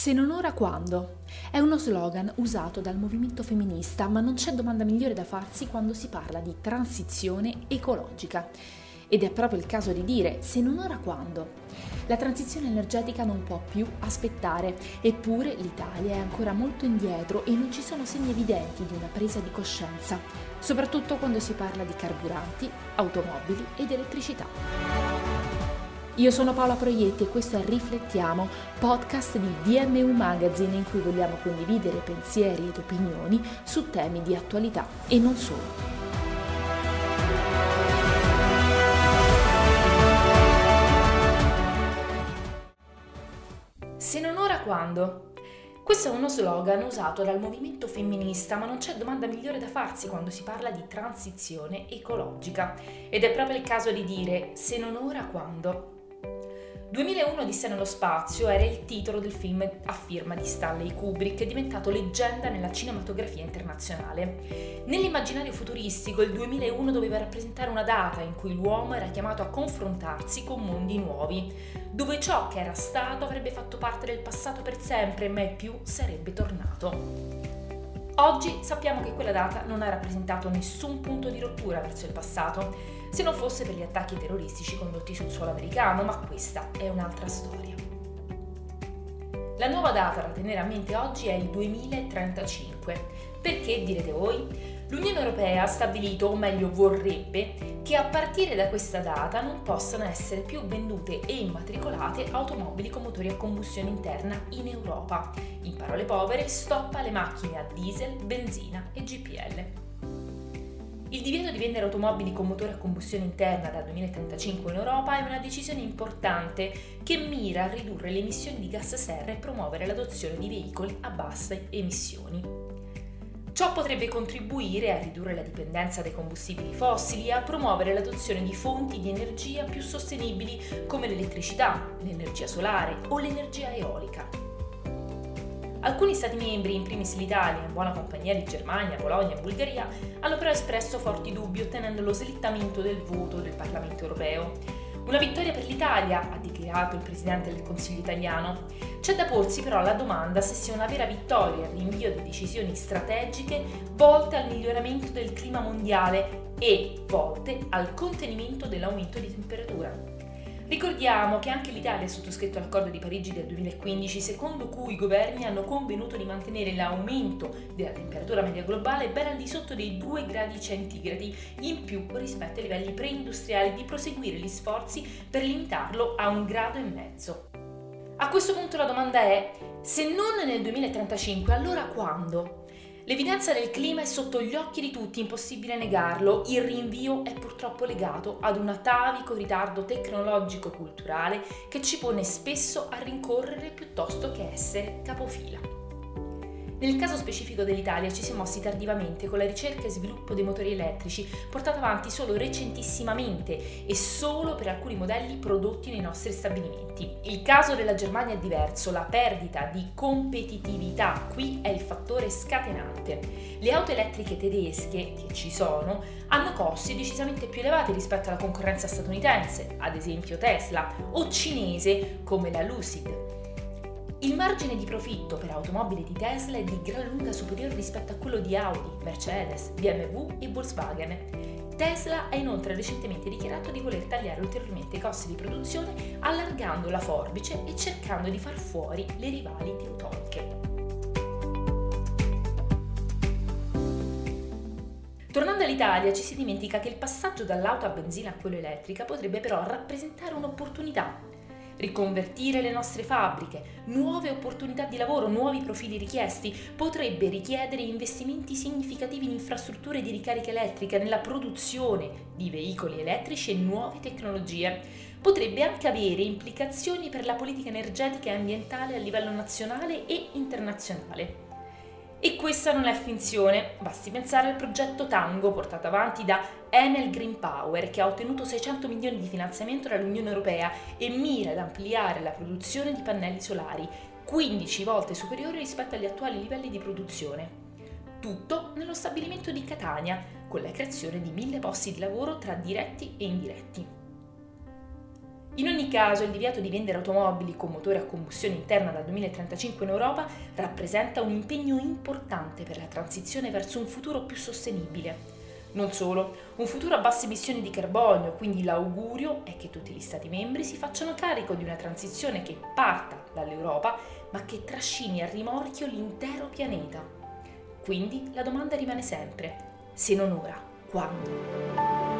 Se non ora quando? È uno slogan usato dal movimento femminista, ma non c'è domanda migliore da farsi quando si parla di transizione ecologica. Ed è proprio il caso di dire, se non ora quando? La transizione energetica non può più aspettare, eppure l'Italia è ancora molto indietro e non ci sono segni evidenti di una presa di coscienza, soprattutto quando si parla di carburanti, automobili ed elettricità. Io sono Paola Proietti e questo è Riflettiamo, podcast di DMU Magazine in cui vogliamo condividere pensieri ed opinioni su temi di attualità e non solo. Se non ora quando? Questo è uno slogan usato dal movimento femminista, ma non c'è domanda migliore da farsi quando si parla di transizione ecologica. Ed è proprio il caso di dire se non ora quando? 2001 Odissea nello spazio era il titolo del film a firma di Stanley Kubrick, diventato leggenda nella cinematografia internazionale. Nell'immaginario futuristico il 2001 doveva rappresentare una data in cui l'uomo era chiamato a confrontarsi con mondi nuovi, dove ciò che era stato avrebbe fatto parte del passato per sempre, e mai più sarebbe tornato. Oggi sappiamo che quella data non ha rappresentato nessun punto di rottura verso il passato, se non fosse per gli attacchi terroristici condotti sul suolo americano, ma questa è un'altra storia. La nuova data da tenere a mente oggi è il 2035. Perché, direte voi? L'Unione Europea ha stabilito, o meglio vorrebbe, che a partire da questa data non possano essere più vendute e immatricolate automobili con motori a combustione interna in Europa. In parole povere, stop alle macchine a diesel, benzina e GPL. Il divieto di vendere automobili con motore a combustione interna dal 2035 in Europa è una decisione importante che mira a ridurre le emissioni di gas serra e promuovere l'adozione di veicoli a basse emissioni. Ciò potrebbe contribuire a ridurre la dipendenza dai combustibili fossili e a promuovere l'adozione di fonti di energia più sostenibili come l'elettricità, l'energia solare o l'energia eolica. Alcuni Stati membri, in primis l'Italia, in buona compagnia di Germania, Polonia e Bulgaria, hanno però espresso forti dubbi ottenendo lo slittamento del voto del Parlamento europeo. Una vittoria per l'Italia, ha dichiarato il Presidente del Consiglio italiano. C'è da porsi però la domanda se sia una vera vittoria il rinvio di decisioni strategiche volte al miglioramento del clima mondiale e volte al contenimento dell'aumento di temperatura. Ricordiamo che anche l'Italia ha sottoscritto l'accordo di Parigi del 2015, secondo cui i governi hanno convenuto di mantenere l'aumento della temperatura media globale ben al di sotto dei 2 gradi centigradi in più rispetto ai livelli preindustriali, di proseguire gli sforzi per limitarlo a un grado e mezzo. A questo punto la domanda è, se non nel 2035, allora quando? L'evidenza del clima è sotto gli occhi di tutti, impossibile negarlo. Il rinvio è purtroppo legato ad un atavico ritardo tecnologico-culturale che ci pone spesso a rincorrere piuttosto che essere capofila. Nel caso specifico dell'Italia ci si è mossi tardivamente con la ricerca e sviluppo dei motori elettrici, portata avanti solo recentissimamente e solo per alcuni modelli prodotti nei nostri stabilimenti. Il caso della Germania è diverso, la perdita di competitività qui è il fattore scatenante. Le auto elettriche tedesche, che ci sono, hanno costi decisamente più elevati rispetto alla concorrenza statunitense, ad esempio Tesla, o cinese come la Lucid. Il margine di profitto per automobili di Tesla è di gran lunga superiore rispetto a quello di Audi, Mercedes, BMW e Volkswagen. Tesla ha inoltre recentemente dichiarato di voler tagliare ulteriormente i costi di produzione allargando la forbice e cercando di far fuori le rivali teutoniche. Tornando all'Italia ci si dimentica che il passaggio dall'auto a benzina a quello elettrica potrebbe però rappresentare un'opportunità riconvertire le nostre fabbriche, nuove opportunità di lavoro, nuovi profili richiesti, potrebbe richiedere investimenti significativi in infrastrutture di ricarica elettrica, nella produzione di veicoli elettrici e nuove tecnologie. Potrebbe anche avere implicazioni per la politica energetica e ambientale a livello nazionale e internazionale. E questa non è finzione, basti pensare al progetto Tango portato avanti da Enel Green Power che ha ottenuto 600 milioni di finanziamento dall'Unione Europea e mira ad ampliare la produzione di pannelli solari, 15 volte superiore rispetto agli attuali livelli di produzione. Tutto nello stabilimento di Catania, con la creazione di mille posti di lavoro tra diretti e indiretti. In ogni caso, il divieto di vendere automobili con motore a combustione interna dal 2035 in Europa rappresenta un impegno importante per la transizione verso un futuro più sostenibile. Non solo, un futuro a basse emissioni di carbonio, quindi l'augurio è che tutti gli Stati membri si facciano carico di una transizione che parta dall'Europa, ma che trascini a rimorchio l'intero pianeta. Quindi la domanda rimane sempre, se non ora, quando?